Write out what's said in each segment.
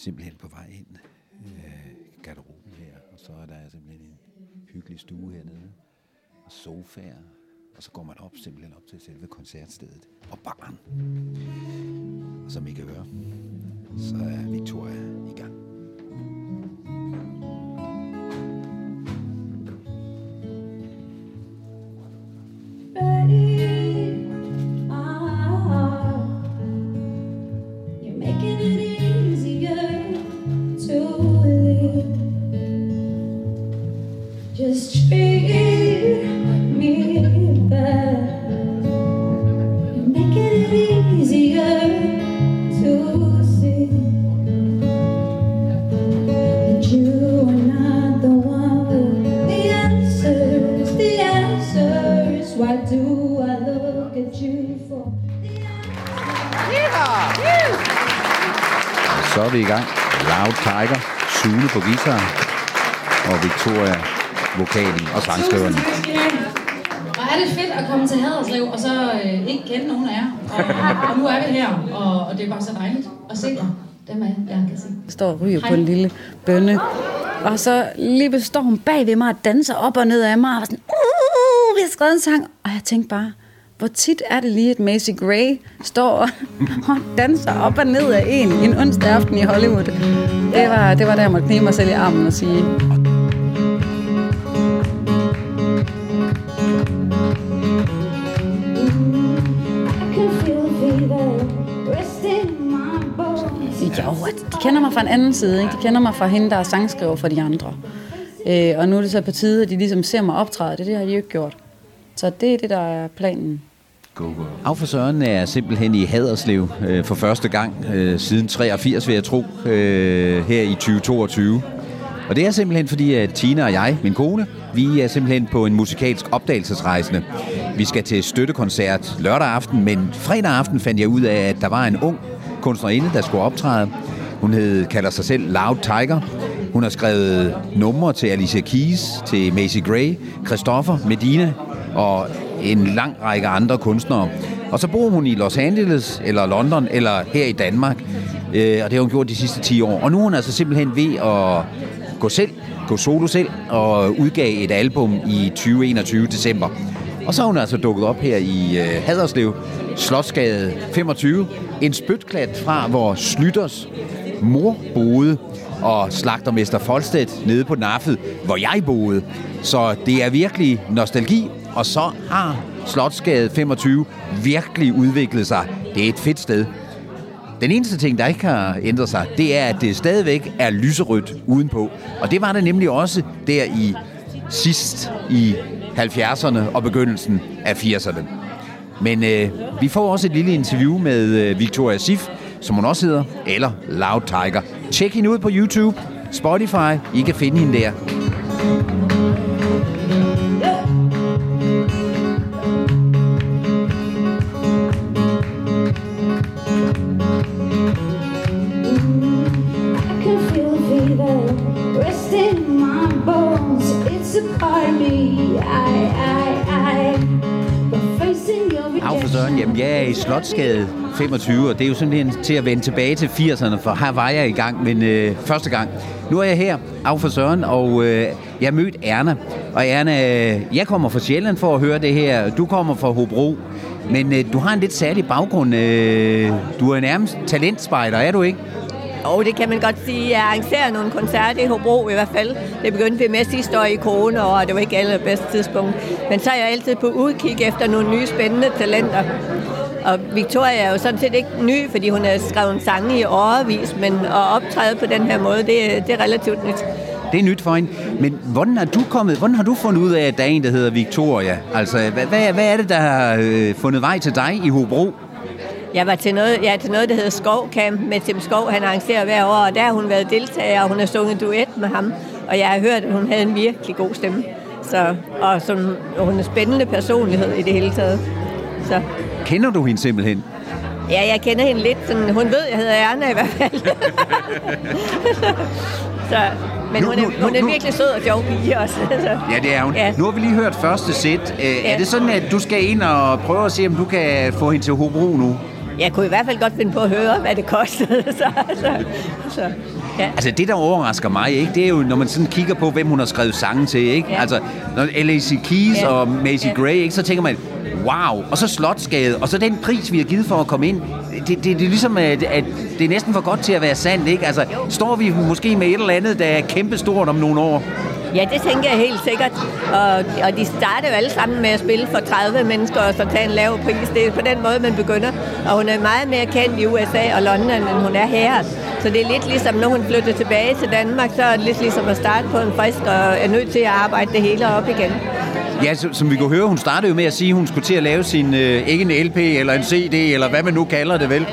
simpelthen på vej ind øh, garderoben her, og så er der simpelthen en hyggelig stue hernede, og sofaer, og så går man op simpelthen op til selve koncertstedet, og baren. Og som I kan høre, så er Victoria i gang. Do I look at you for? Så er vi i gang. Loud Tiger, Sune på guitar, og Victoria vokalen og sangskriveren. Og er det fedt at komme til Haderslev, og så øh, ikke kende nogen af jer. Og, og nu er vi her, og, og det er bare så dejligt at se jer. Dem af jer, jeg kan se. står og ryger på en lille bønne. Og så lige hun bag ved mig og danser op og ned af mig. Og sådan, uh, vi har skrevet en sang. Og jeg tænkte bare, hvor tit er det lige, at Macy Gray står og, og danser op og ned af en en onsdag aften i Hollywood. Det var, det var der, jeg måtte knive mig selv i armen og sige, jo, de kender mig fra en anden side. Ikke? De kender mig fra hende, der er sangskriver for de andre. Øh, og nu er det så på tide, at de ligesom ser mig optræde. Det, det har de jo ikke gjort. Så det er det, der er planen. Af for Søren er simpelthen i Haderslev øh, for første gang øh, siden 83, vil jeg tro, øh, her i 2022. Og det er simpelthen fordi, at Tina og jeg, min kone, vi er simpelthen på en musikalsk opdagelsesrejsende. Vi skal til støttekoncert lørdag aften, men fredag aften fandt jeg ud af, at der var en ung kunstnerinde, der skulle optræde. Hun hed, kalder sig selv Loud Tiger. Hun har skrevet numre til Alicia Keys, til Macy Gray, Christoffer, Medina og en lang række andre kunstnere. Og så bor hun i Los Angeles, eller London, eller her i Danmark. Øh, og det har hun gjort de sidste 10 år. Og nu er hun altså simpelthen ved at gå selv, gå solo selv, og udgav et album i 2021 december. Og så er hun altså dukket op her i øh, Haderslev, Slotsgade 25. En spytklat fra, hvor Slytters mor boede, og slagtermester Folstedt nede på Naffet, hvor jeg boede. Så det er virkelig nostalgi, og så har Slotsgade 25 virkelig udviklet sig. Det er et fedt sted. Den eneste ting, der ikke har ændret sig, det er, at det stadigvæk er lyserødt udenpå. Og det var det nemlig også der i sidst i 70'erne og begyndelsen af 80'erne. Men øh, vi får også et lille interview med øh, Victoria Sif, som hun også hedder, eller Loud Tiger. Tjek hende ud på YouTube, Spotify. I kan finde hende der. Jamen jeg er i Slotsgade 25, og det er jo simpelthen til at vende tilbage til 80'erne, for her var jeg i gang, men øh, første gang. Nu er jeg her, af for Søren, og øh, jeg mødte mødt Erna. Og Erna, øh, jeg kommer fra Sjælland for at høre det her. Du kommer fra Hobro. Men øh, du har en lidt særlig baggrund. Øh, du er nærmest talentspejder, er du ikke? Og det kan man godt sige. Jeg arrangerer nogle koncerter i Hobro i hvert fald. Det begyndte vi med sidste år i corona, og det var ikke allerbedste tidspunkt. Men så er jeg altid på udkig efter nogle nye spændende talenter. Og Victoria er jo sådan set ikke ny, fordi hun har skrevet sange i årevis, men at optræde på den her måde, det, det er relativt nyt. Det er nyt for hende. Men hvordan har du kommet, hvordan har du fundet ud af, at der er en, der hedder Victoria? Altså, hvad, hvad, hvad er det, der har øh, fundet vej til dig i Hobro? Jeg var til noget, jeg er til noget, der hedder Skovcamp med Tim Skov. Han arrangerer hver år, og der har hun været deltager, og hun har sunget duet med ham. Og jeg har hørt, at hun havde en virkelig god stemme. Så, og, sådan, og hun er en spændende personlighed i det hele taget. Så Kender du hende simpelthen? ja, jeg kender hende lidt. Sådan, hun ved, jeg hedder Erna i hvert fald. så, men Nu- hun er, nu- hun er virkelig sød og sjov pige også. Så. Ja, det er hun. Ja. Nu har vi lige hørt første sæt. Øh, Ja. Er det sådan, at du skal ind og prøve at se, om du kan få hende til Hobro nu? Jeg kunne i hvert fald godt finde på at høre, hvad det kostede. Så, så, så, ja. Altså det, der overrasker mig, ikke, det er jo, når man sådan kigger på, hvem hun har skrevet sange til. Ikke? Ja. Altså, når L.A.C. Keys Ja. og Macy Ja. Gray, ikke, så tænker man, wow. Og så Slotsgade, og så den pris, vi har givet for at komme ind. Det, det, det er ligesom, at, at det er næsten for godt til at være sandt. Ikke? Altså, står vi måske med et eller andet, der er kæmpestort om nogle år? Ja, det tænker jeg helt sikkert. Og, og de starter jo alle sammen med at spille for 30 mennesker og så tage en lav pris. Det er på den måde, man begynder. Og hun er meget mere kendt i USA og London, end hun er her. Så det er lidt ligesom, når hun flytter tilbage til Danmark, så er det lidt ligesom at starte på en frisk og er nødt til at arbejde det hele op igen. Ja, som, som vi kunne høre, hun startede jo med at sige, at hun skulle til at lave sin, øh, ikke en LP eller en CD, eller hvad man nu kalder det vel.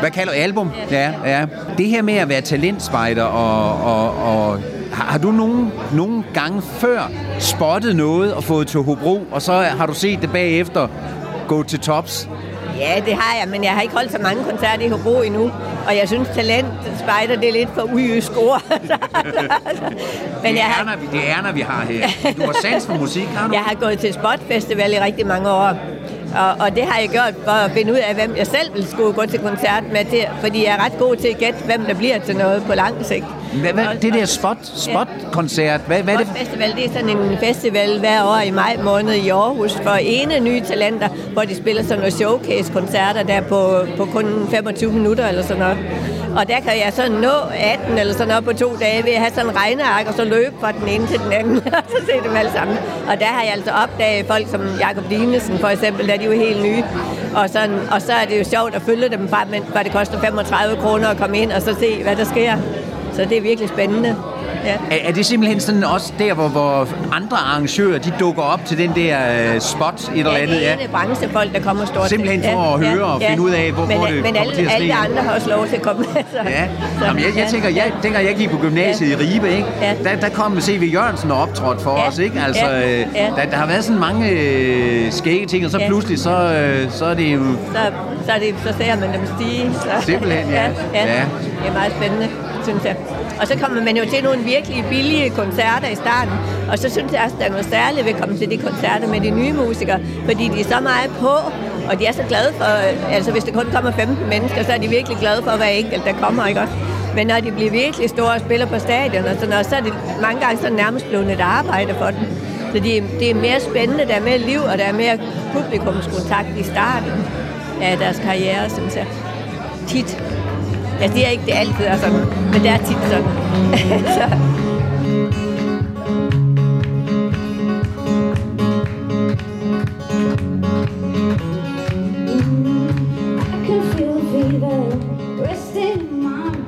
Hvad kalder album? Ja, ja. Det her med at være talentspejder, og, og, og har, har du nogen, nogen gange før spottet noget og fået til Hobro, og så har du set det bagefter gå til tops? Ja, det har jeg, men jeg har ikke holdt så mange koncerter i Hobro endnu. Og jeg synes, talent spejder, det lidt for ujysk ord. men det, er, har, vi, det er, vi har her. Du har sans for musik, har du? Jeg har gået til Spot Festival i rigtig mange år. Og, og det har jeg gjort for at finde ud af, hvem jeg selv vil skulle gå til koncert med. Til, fordi jeg er ret god til at gætte, hvem der bliver til noget på lang sigt. Hvad, hvad, det der spot, spot-koncert, hvad, hvad er det? Festival, det er sådan en festival hver år i maj måned i Aarhus for ene nye talenter, hvor de spiller sådan nogle showcase-koncerter der på, på kun 25 minutter eller sådan noget. Og der kan jeg så nå 18 eller sådan noget på to dage ved at have sådan en regneark og så løbe fra den ene til den anden og så se dem alle sammen. Og der har jeg altså opdaget folk som Jakob Dinesen for eksempel, der er de jo helt nye. Og, sådan, og så er det jo sjovt at følge dem frem, men hvor det koster 35 kroner at komme ind og så se, hvad der sker. Så det er virkelig spændende. Ja. Er, er det simpelthen sådan også der, hvor, hvor andre arrangører, de dukker op til den der uh, spot et eller andet? Ja, det er branchefolk, der kommer stort Simpelthen for at høre og finde ud af, hvor- men, hvor det Men alle, til at alle andre har også lov til at komme med. Så, Ja, Jamen, jeg, jeg tænker, jeg, dengang jeg gik på gymnasiet Ja. i Ribe, ikke? Ja. Der, der kom C.V. Jørgensen og optrådte for Ja. os, ikke? Altså, Ja. øh, Ja. der, der har været sådan mange øh, skægge ting, og så Ja. pludselig, så, øh, så er det jo... så, så, er det, så ser man dem stige. Så. Simpelthen, ja. ja. Ja. ja. Det er meget spændende, synes jeg. Og så kommer man jo til nogle virkelig billige koncerter i starten. Og så synes jeg også, der er noget særligt ved at komme til de koncerter med de nye musikere. Fordi de er så meget på, og de er så glade for... Altså, hvis der kun kommer 15 mennesker, så er de virkelig glade for hver enkelt, der kommer, ikke også? Men når de bliver virkelig store og spiller på stadion og sådan noget, så er det mange gange så nærmest blevet et arbejde for dem. Så det er, det er mere spændende, der er mere liv, og der er mere publikumskontakt i starten af deres karriere, synes jeg. Tit. Jeg siger ikke, det altid er sådan, men det er tit sådan. så.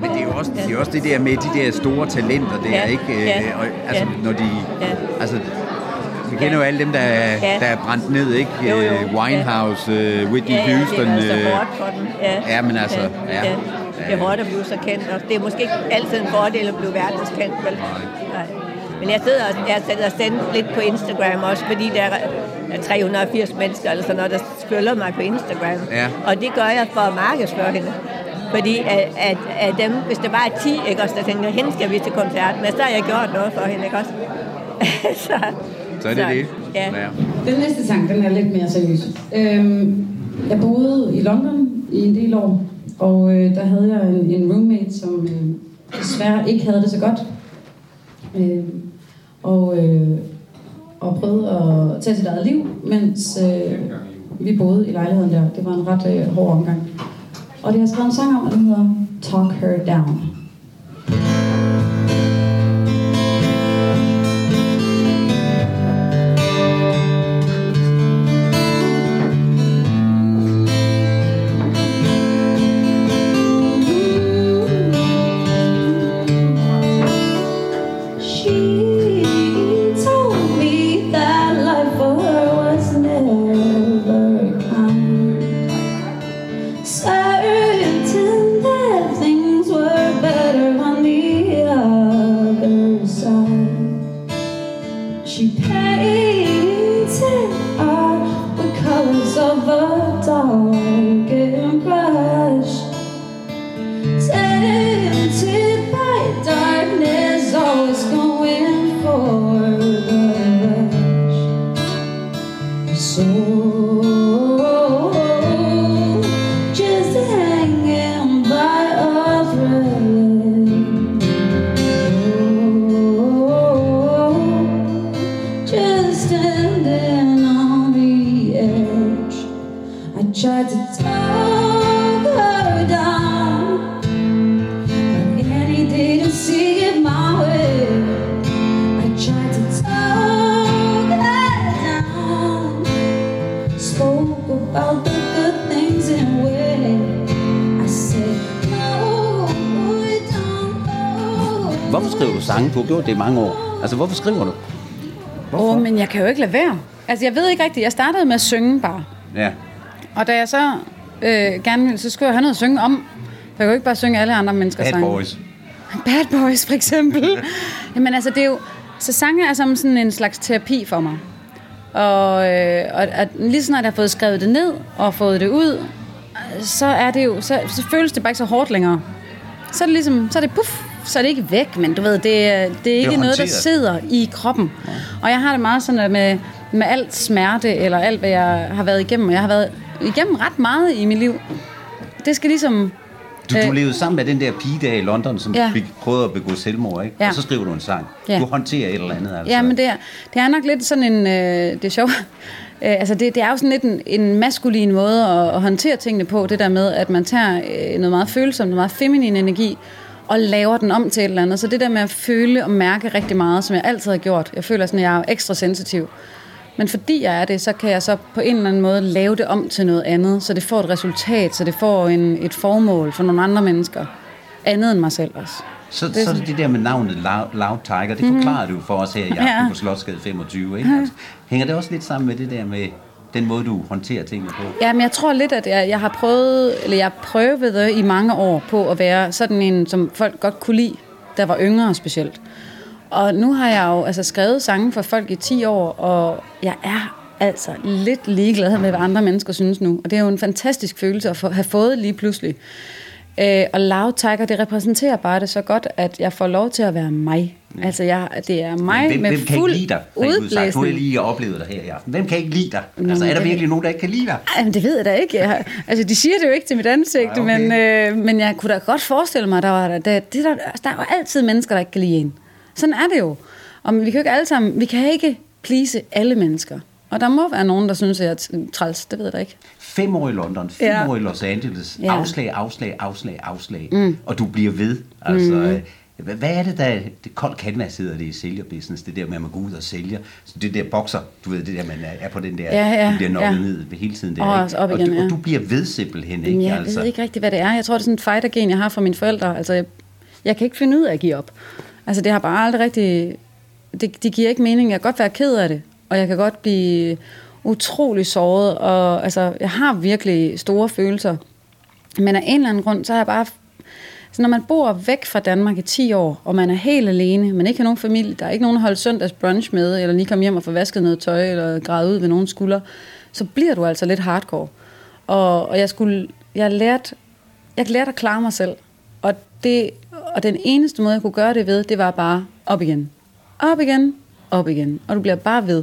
Men det er jo også det, er også det der med de der store talenter der, Ja. ikke? Øh, Ja. Og, altså, Ja. når de... Ja. Altså, vi kender jo alle dem, der er, Ja. der er brændt ned, ikke? Jo, jo. Øh, Winehouse, øh, Whitney Ja, ja, Houston... det er altså øh, hårdt for dem. Ja, ja, men altså, ja. ja. Det er hårdt at blive så kendt. Og det er måske ikke altid en fordel at blive verdenskendt, vel? Nej. Men jeg sidder og jeg sætter sendt lidt på Instagram også, fordi der er er 380 mennesker eller sådan noget, der følger mig på Instagram. Ja. Og det gør jeg for at markedsføre hende. Fordi at, at, at dem, hvis der bare er 10, ikke også, der tænker, hende skal vi til koncert med, så har jeg gjort noget for hende, ikke også? så, Så er det det. Ja. Den næste sang, den er lidt mere seriøs. Øhm, jeg boede i London i en del år, og øh, der havde jeg en, en roommate, som øh, desværre ikke havde det så godt. Øh, og, øh, og prøvede at tage sit eget liv, mens øh, vi boede i lejligheden der. Det var en ret øh, hård omgang. Og det har skrevet en sang om, og den hedder Talk Her Down. tried to talk her down But Eddie didn't see it my way I tried to talk her down Spoke about the good things in a way I said no, we don't know Hvorfor skriver du sange? Du har gjort det i mange år. Altså, hvorfor skriver du? Åh, oh, men jeg kan jo ikke lade være. Altså, jeg ved ikke rigtigt. Jeg startede med at synge bare. Ja. Og da jeg så øh, gerne ville, så skulle jeg have noget at synge om. For jeg kunne ikke bare synge alle andre menneskers Bad sange. Boys. Bad Boys, for eksempel. Jamen altså, det er jo... Så sange er som sådan en slags terapi for mig. Og, øh, og at lige snart jeg har fået skrevet det ned og fået det ud, så er det jo... Så, så føles det bare ikke så hårdt længere. Så er det ligesom... Så er det puff, så er det ikke væk, men du ved, det, er- det er ikke noget, der sidder i kroppen. Og jeg har det meget sådan, med, med alt smerte, eller alt, hvad jeg har været igennem, og jeg har været igennem ret meget i mit liv, det skal ligesom... Du, du Øh. levede sammen med den der pige der i London, som Ja. prøvede at begå selvmord, ikke? Ja. Og så skriver du en sang. Ja. Du håndterer et eller andet, altså. Ja, men det er, det er nok lidt sådan en... Øh, det er sjovt. Øh, altså, det, det er jo sådan lidt en, en maskulin måde at, at håndtere tingene på. Det der med, at man tager øh, noget meget følsomt, noget meget feminin energi, og laver den om til et eller andet. Så det der med at føle og mærke rigtig meget, som jeg altid har gjort. Jeg føler sådan, at jeg er ekstra sensitiv. Men fordi jeg er det, så kan jeg så på en eller anden måde lave det om til noget andet, så det får et resultat, så det får en, et formål for nogle andre mennesker. Andet end mig selv også. Så, Det så er det det der med navnet Loud, Loud Tiger, det forklarer du for os her i aften Ja. på Slotsgade 25, ikke? Altså, hænger det også lidt sammen med det der med den måde, du håndterer tingene på? Ja, men jeg tror lidt, at jeg, jeg har prøvet, eller jeg prøvede i mange år på at være sådan en, som folk godt kunne lide, der var yngre specielt. Og nu har jeg jo altså skrevet sange for folk i 10 år, og jeg er altså lidt ligeglad med, hvad andre mennesker synes nu. Og det er jo en fantastisk følelse at få, have fået lige pludselig. Øh, og Loud Tiger, det repræsenterer bare det så godt, at jeg får lov til at være mig. Altså, jeg, det er mig hvem, med hvem kan fuld ikke lide dig? rent ud sagt? Nu har jeg udblæsning. lige oplevet dig her i aften. Hvem kan ikke lide dig? Nå, Altså, er der virkelig nogen, der ikke kan lide dig? Ej, men det ved jeg da ikke. Jeg, altså, de siger det jo ikke til mit ansigt, Nej, okay. men, øh, men jeg kunne da godt forestille mig, der var, der, der, det der, der er jo altid mennesker, der ikke kan lide en. Sådan er det jo. Og vi kan jo ikke alle sammen, vi kan ikke please alle mennesker. Og der må være nogen, der synes, at jeg er træls. Det ved jeg da ikke. Fem år i London, fem Ja. år i Los Angeles. Ja. Afslag, afslag, afslag, afslag. Mm. Og du bliver ved. Altså, mm. hvad, hvad er det, der... Det kold canvas hedder det i sælgerbusiness. Det der med, at man går ud og sælger. Så det der bokser, du ved, det der, man er- på den der... Ja, ja, du bliver nokket ja. ned hele tiden der. Og ikke? op og, igen, du, ja. og du bliver ved simpelthen, ikke? Jeg altså. ved ikke rigtig, hvad det er. Jeg tror, det er sådan et fighter-gen, jeg har fra mine forældre. Altså, jeg, jeg kan ikke finde ud af at give op. Altså, det har bare aldrig rigtig... Det, det giver ikke mening. Jeg kan godt være ked af det, og jeg kan godt blive utrolig såret, og altså, jeg har virkelig store følelser. Men af en eller anden grund, så har jeg bare... Så når man bor væk fra Danmark i 10 år, og man er helt alene, man ikke har nogen familie, der er ikke nogen at holde søndags brunch med, eller lige komme hjem og få vasket noget tøj, eller græde ud ved nogen skulder, så bliver du altså lidt hardcore. Og, og jeg skulle, jeg lærte, jeg lærte at klare mig selv. Og, det, og den eneste måde, jeg kunne gøre det ved, det var bare op igen. Op igen, op igen. Og du bliver bare ved.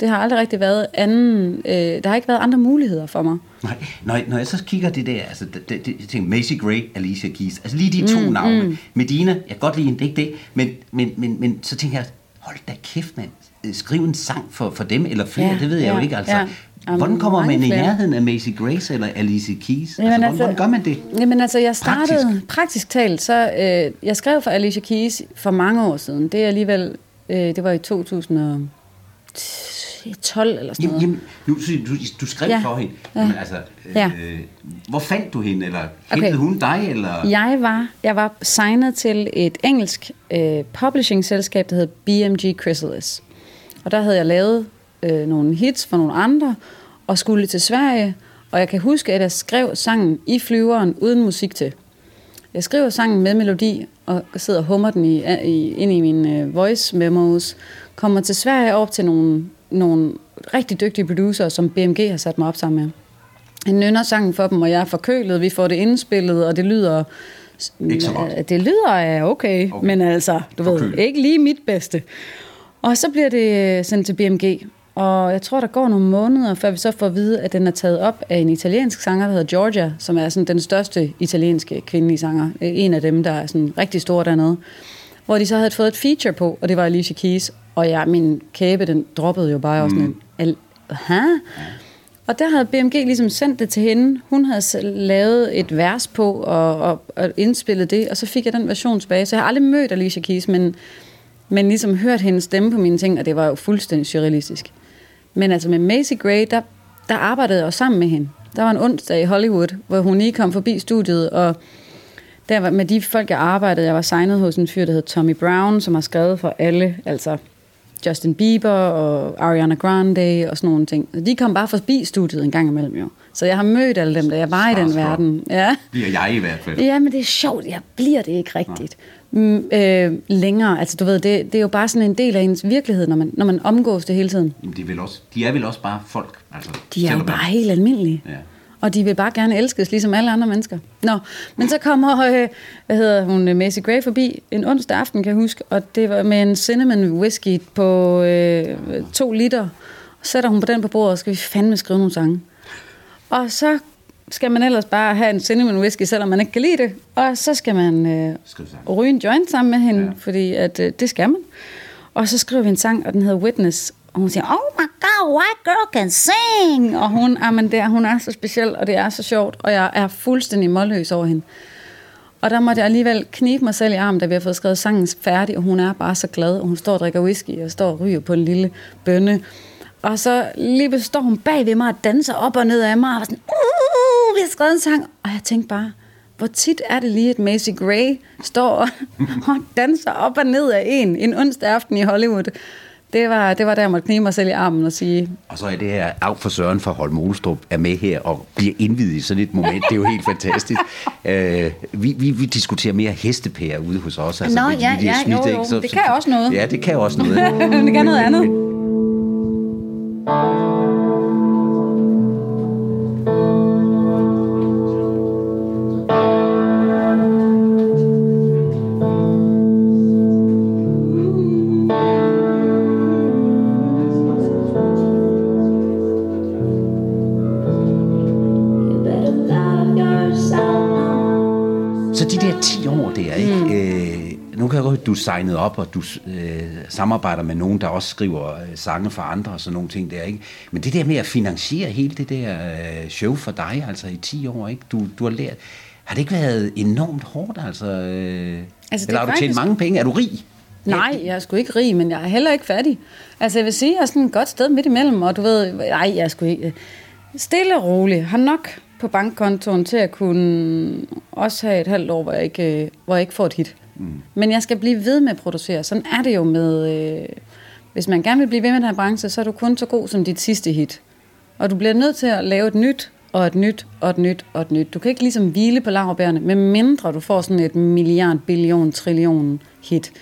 Det har aldrig rigtig været anden, øh, der har ikke været andre muligheder for mig. Nej, når, jeg- når jeg så kigger det der, altså, det, det, jeg tænker, Macy Gray, Alicia Keys, altså lige de to mm, navne. Mm. Medina, jeg kan godt lide hende, det er ikke det, men, men, men, men så tænker jeg, hold da kæft, mand. Skriv en sang for, for dem, eller flere, Ja, det ved jeg ja, jo ikke, altså. ja. Jamen, Hvordan kommer man i nærheden af Macy Grace eller Alicia Keys? Jamen, altså, hvordan, hvordan gør man det? Jamen altså, jeg startede Praktisk. praktisk, talt, så øh, jeg skrev for Alicia Keys for mange år siden. Det er alligevel, øh, det var i 2012 eller sådan Jamen, noget. jamen nu, så du, du skrev Ja, for hende. ja. Jamen, altså, øh, Ja. hvor fandt du hende, eller hentede Okay. hun dig, eller? Jeg var, jeg var signet til et engelsk øh, publishing-selskab, der hed BMG Chrysalis. Og der havde jeg lavet øh, nogle hits for nogle andre, og skulle til Sverige. Og jeg kan huske, at jeg skrev sangen i flyveren uden musik til. Jeg skriver sangen med melodi, og sidder og hummer den i, i, ind i mine øh, voice memos. Kommer til Sverige op til nogle, nogle rigtig dygtige producer, som BMG har sat mig op sammen med. Jeg nynner sangen for dem, og jeg er forkølet. Vi får det indspillet, og det lyder... Ikke så godt. Øh, Det lyder er okay, Okay. okay. men altså, du Forkølet. ved, ikke lige mit bedste. Og så bliver det sendt til BMG, og jeg tror, der går nogle måneder, før vi så får at vide, at den er taget op af en italiensk sanger, der hedder Georgia, som er sådan den største italienske kvindelige sanger. Øh, En af dem, der er sådan rigtig stor dernede. Hvor de så havde fået et feature på, og det var Alicia Keys. Og ja, min kæbe, den droppede jo bare også sådan en... Hæ? Og der havde BMG ligesom sendt det til hende. Hun havde lavet et vers på og, og, og indspillet det, og så fik jeg den version tilbage. Så jeg har aldrig mødt Alicia Keys, men, men ligesom hørt hendes stemme på mine ting, og det var jo fuldstændig surrealistisk. Men altså med Macy Gray, der, der arbejdede jeg jo sammen med hende. Der var en onsdag i Hollywood, hvor hun lige kom forbi studiet, og der var med de folk, jeg arbejdede, jeg var signet hos en fyr, der hed Tommy Brown, som har skrevet for alle, altså Justin Bieber og Ariana Grande og sådan nogle ting. De kom bare forbi studiet en gang imellem jo. Så jeg har mødt alle dem, der jeg var i den verden. Ja. Bliver jeg i hvert fald. Ja, men det er sjovt. Jeg bliver det ikke rigtigt. Mm, øh, længere. Altså, du ved, det, det er jo bare sådan en del af ens virkelighed, når man, når man omgås det hele tiden. Jamen, de, er vel også, de er vel også bare folk. Altså, De er jo bare helt almindelige. Ja. Og de vil bare gerne elskes, ligesom alle andre mennesker. Nå, men så kommer, øh, hvad hedder hun, øh, Macy Gray forbi en onsdag aften, kan jeg huske, og det var med en cinnamon whisky på øh, to liter. Og sætter hun på den på bordet, og skal vi fandme skrive nogle sange. Og så skal man ellers bare have en cinnamon whisky, selvom man ikke kan lide det. Og så skal man øh, ryge en joint sammen med hende, Ja. fordi at, øh, det skal man. Og så skriver vi en sang, og den hedder Witness. Og hun siger, oh my god, white girl can sing. Og hun, ah, men det er, hun er så speciel, og det er så sjovt. Og jeg er fuldstændig målløs over hende. Og der måtte jeg alligevel knibe mig selv i armen, da vi har fået skrevet sangen færdig, og hun er bare så glad, og hun står og drikker whisky, og står og ryger på en lille bønne. Og så lige står hun bag ved mig og danser op og ned af mig, og var sådan, uh, vi har skrevet en sang. Og jeg tænkte bare, hvor tit er det lige, at Macy Gray står og, og danser op og ned af en en onsdag aften i Hollywood. Det var, det var der, jeg måtte knibe mig selv i armen og sige, Og så er det her, Af for Søren fra Holm Olstrup er med her og bliver indvidet i sådan et moment. Det er jo helt fantastisk. Øh, vi, vi, vi diskuterer mere hestepærer ude hos os. Altså, Nå, vi- ja, vi ja, jo, jo. Det kan også noget. Ja, det kan også noget. det kan noget andet. Du signet op, og du øh, samarbejder med nogen, der også skriver øh, sange for andre og sådan nogle ting der, ikke? Men det der med at finansiere hele det der øh, show for dig, altså i 10 år, ikke? Du, du har lært... Har det ikke været enormt hårdt, altså? Øh, Altså, eller er har du tjent faktisk- mange penge? Er du rig? Nej, jeg er sgu ikke rig, men jeg er heller ikke fattig. Altså, jeg vil sige, jeg er sådan et godt sted midt imellem, og du ved, nej, jeg er sgu ikke... Stille og roligt. Har nok på bankkontoen til at kunne også have et halvt år, hvor jeg ikke, øh, hvor jeg ikke får et hit. Mm. Men jeg skal blive ved med at producere. Sådan er det jo med... Øh, hvis man gerne vil blive ved med den her branche, så er du kun så god som dit sidste hit. Og du bliver nødt til at lave et nyt, og et nyt, og et nyt, og et nyt. Du kan ikke ligesom hvile på laverbærene, med mindre du får sådan et milliard, billion, trillion hit.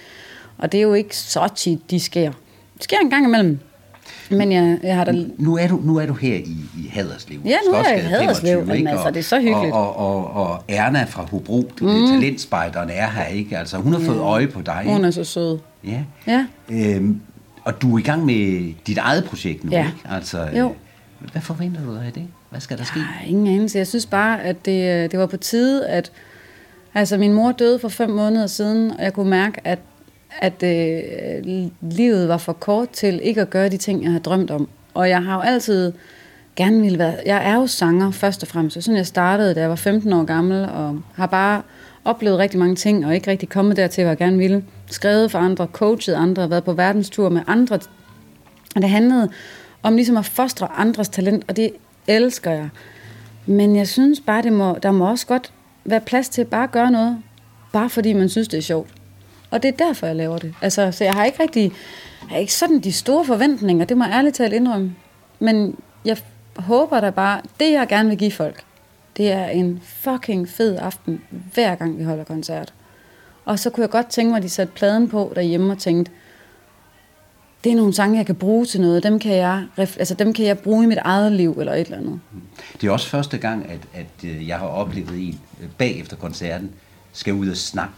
Og det er jo ikke så tit, de sker. Det sker en gang imellem. Men jeg, jeg har da... Nu er du, nu er du her i, i Haderslev. Ja, nu er jeg i Haderslev, 25, men ikke? altså, det er så hyggeligt. Og, og, og, og Erna fra Hobro, mm. talentspejderen, er her, ikke? Altså, hun har fået øje på dig, Hun ikke? er så sød. Ja. Ja. Øhm, og du er i gang med dit eget projekt nu, Ja. ikke? Altså, Jo. øh, Hvad forventer du af det? Hvad skal der ske? Jeg har ingen anelse. Jeg synes bare, at det, øh, det var på tide, at... Altså, min mor døde for fem måneder siden, og jeg kunne mærke, at, at øh, livet var for kort til ikke at gøre de ting, jeg havde drømt om. Og jeg har jo altid gerne ville være... Jeg er jo sanger, først og fremmest. Sådan jeg startede, da jeg var 15 år gammel, og har bare oplevet rigtig mange ting, og ikke rigtig kommet dertil, hvor jeg gerne ville. Skrevet for andre, coachet andre, været på verdenstur med andre og det handlede om ligesom at fostre andres talent, og det elsker jeg. Men jeg synes bare, det må, der må også godt være plads til bare gøre noget, bare fordi man synes, det er sjovt. Og det er derfor, jeg laver det. Altså, så jeg har ikke rigtig, jeg har ikke sådan de store forventninger, det må jeg ærligt talt indrømme. Men jeg håber da bare, det jeg gerne vil give folk, det er en fucking fed aften, hver gang vi holder koncert. Og så kunne jeg godt tænke mig, at de satte pladen på derhjemme og tænkte, det er nogle sange, jeg kan bruge til noget. Dem kan jeg, altså, dem kan jeg bruge i mit eget liv, eller et eller andet. Det er også første gang, at, at øh, jeg har oplevet en øh, bag efter koncerten, skal ud og snakke.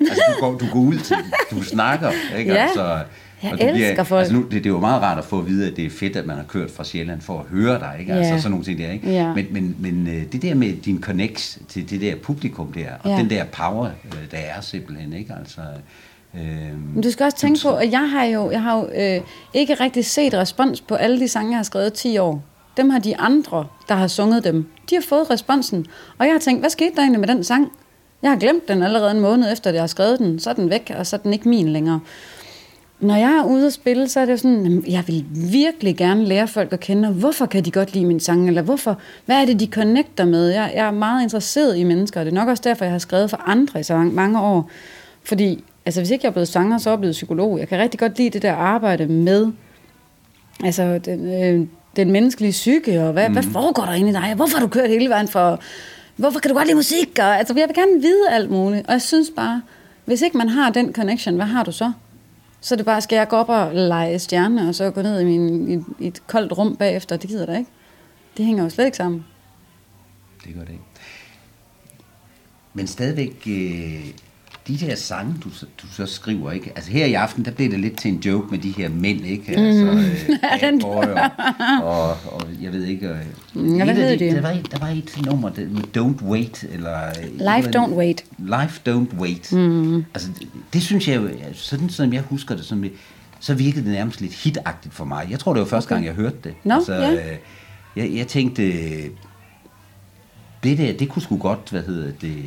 Altså, du går, du går ud til du snakker, ikke? Ja, altså, jeg og du elsker folk. Altså, nu, det, det er jo meget rart at få at vide, at det er fedt, at man har kørt fra Sjælland for at høre dig, ikke? Altså, sådan nogle ting der, ikke? Ja. Men, men, men øh, det der med din connect til det der publikum der, og Ja. den der power, øh, der er simpelthen, ikke? Altså, øh, Men du skal også tænke på, at jeg har jo, jeg har jo øh, ikke rigtig set respons på alle de sange, jeg har skrevet i 10 år. Dem har de andre, der har sunget dem, de har fået responsen. Og jeg har tænkt, hvad skete der egentlig med den sang? Jeg har glemt den allerede en måned efter, at jeg har skrevet den. Så er den væk, og så er den ikke min længere. når jeg er ude at spille, så er det sådan, jeg vil virkelig gerne lære folk at kende, hvorfor kan de godt lide min sang, eller hvorfor, hvad er det, de connecter med? Jeg, jeg er meget interesseret i mennesker, og det er nok også derfor, jeg har skrevet for andre i så mange år. Fordi, altså hvis ikke jeg er blevet sanger, så er jeg blevet psykolog. Jeg kan rigtig godt lide det der arbejde med, altså den, øh, den menneskelige psyke, og hvad, mm. hvad foregår der inde i dig? Hvorfor har du kørt hele vejen for, hvorfor kan du godt lide musik? Og, altså, jeg vil gerne vide alt muligt, og jeg synes bare, hvis ikke man har den connection, hvad har du så? Så er det bare, skal jeg gå op og lege stjerne, og så gå ned i, min, i, i et koldt rum bagefter. Det gider da ikke. Det hænger jo slet ikke sammen. Det gør det ikke. Men stadigvæk, øh, de der sange, du, så- du så skriver, ikke? Altså her i aften, der blev det lidt til en joke med de her mænd, ikke? Altså, øh, Ja, den- Bad Boy og, og, og, jeg ved ikke... Øh, Mm, ja, hvad et af hed de- de? Der var, et, der var et nummer, der, med Don't Wait, eller... Life Don't Wait. Life Don't Wait. Mm. Altså, det, det synes jeg jo, sådan som jeg husker det, som, så virkede det nærmest lidt hitagtigt for mig. Jeg tror, det var første okay. gang, jeg hørte det. Nå, altså, ja. øh, jeg, jeg tænkte, øh, det der, det kunne sgu godt, hvad hedder det, øh,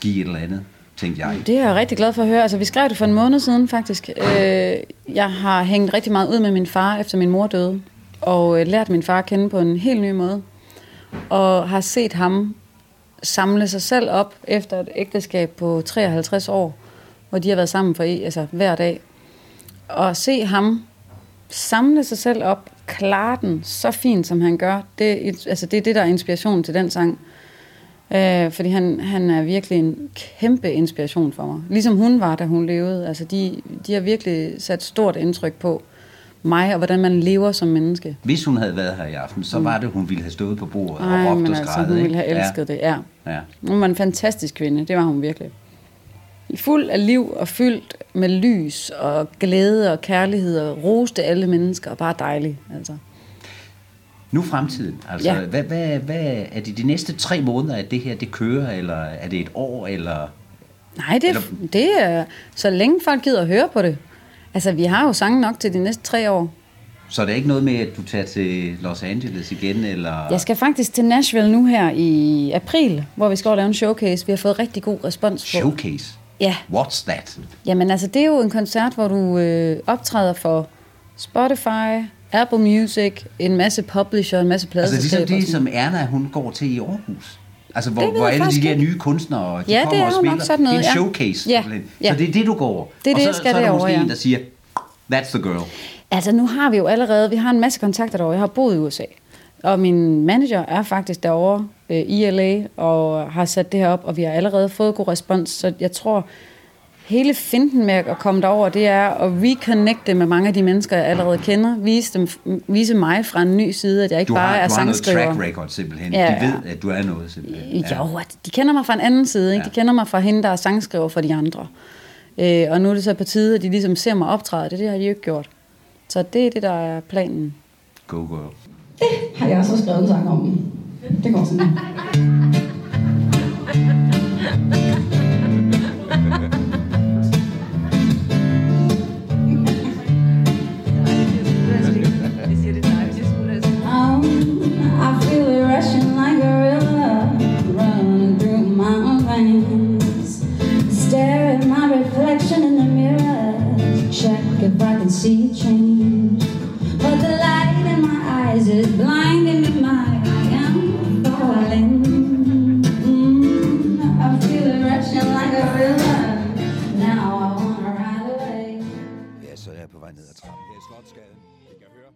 give et eller andet, tænkte jeg. Det er jeg rigtig glad for at høre. Altså, vi skrev det for en måned siden, faktisk. Øh, jeg har hængt rigtig meget ud med min far, efter min mor døde. Og øh, lært min far at kende på en helt ny måde. Og har set ham samle sig selv op efter et ægteskab på 53 år, hvor de har været sammen for altså, hver dag. Og se ham samle sig selv op, klare den så fint, som han gør, det, altså, det er det, der er inspiration til den sang. Øh, fordi han, han er virkelig en kæmpe inspiration for mig. Ligesom hun var, da hun levede. Altså, de, de har virkelig sat stort indtryk på mig, og hvordan man lever som menneske. Hvis hun havde været her i aften, så var det, hun ville have stået på bordet og Ej, råbt men og altså, skræddet. hun ikke? ville have elsket det, ja. Ja. Hun var en fantastisk kvinde, det var hun virkelig. Fuld af liv og fyldt med lys og glæde og kærlighed og roste alle mennesker, og bare dejlig. Altså. Nu fremtiden. Altså, Ja. hvad, hvad, hvad, er det de næste tre måneder, at det her det kører, eller er det et år, eller... Nej, det, er- det er så længe folk gider at høre på det. Altså, vi har jo sange nok til de næste tre år. Så er det ikke noget med, at du tager til Los Angeles igen, eller... Jeg skal faktisk til Nashville nu her i april, hvor vi skal over lave en showcase. Vi har fået rigtig god respons på. Showcase? Ja. What's that? Jamen altså, det er jo en koncert, hvor du øh, optræder for Spotify, Apple Music, en masse publisher, en masse Altså pladeselskaber. ligesom og det, som Erna, hun går til i Aarhus. Altså, hvor, Det hvor alle de der nye kunstnere, de Ja, det kommer er og spiller. nok sådan noget, det er en showcase. Ja, ja. Så det er det, du går. Det er og det, så, jeg skal så er der måske ja. en, der siger, that's the girl. Altså, nu har vi jo allerede, vi har en masse kontakter derovre. Jeg har boet i USA. Og min manager er faktisk derovre øh, i LA og har sat det her op, og vi har allerede fået god respons. Så jeg tror, hele finten med at komme derover, det er at reconnecte med mange af de mennesker, jeg allerede kender. Vise, dem, vise mig fra en ny side, at jeg ikke Du bare har, er du har noget sangskriver. track record simpelthen. Ja, De ja. ved, at du er noget simpelthen. Jo, at de kender mig fra en anden side. Ikke? Ja. De kender mig fra hende, der er sangskriver for de andre. Øh, og nu er det så på tide, at de ligesom ser mig optræde. Det, det har de jo ikke gjort. Så det er det, der er planen. Go girl. har jeg så skrevet en sang om. Det går sådan. I can see change. But the light in my eyes is blinding me, my I am falling. Mm, I feel it rushing like a river. Now I wanna ride away. Ja, så er jeg på vej ned ad trappen her i Slotsgaden. I kan høre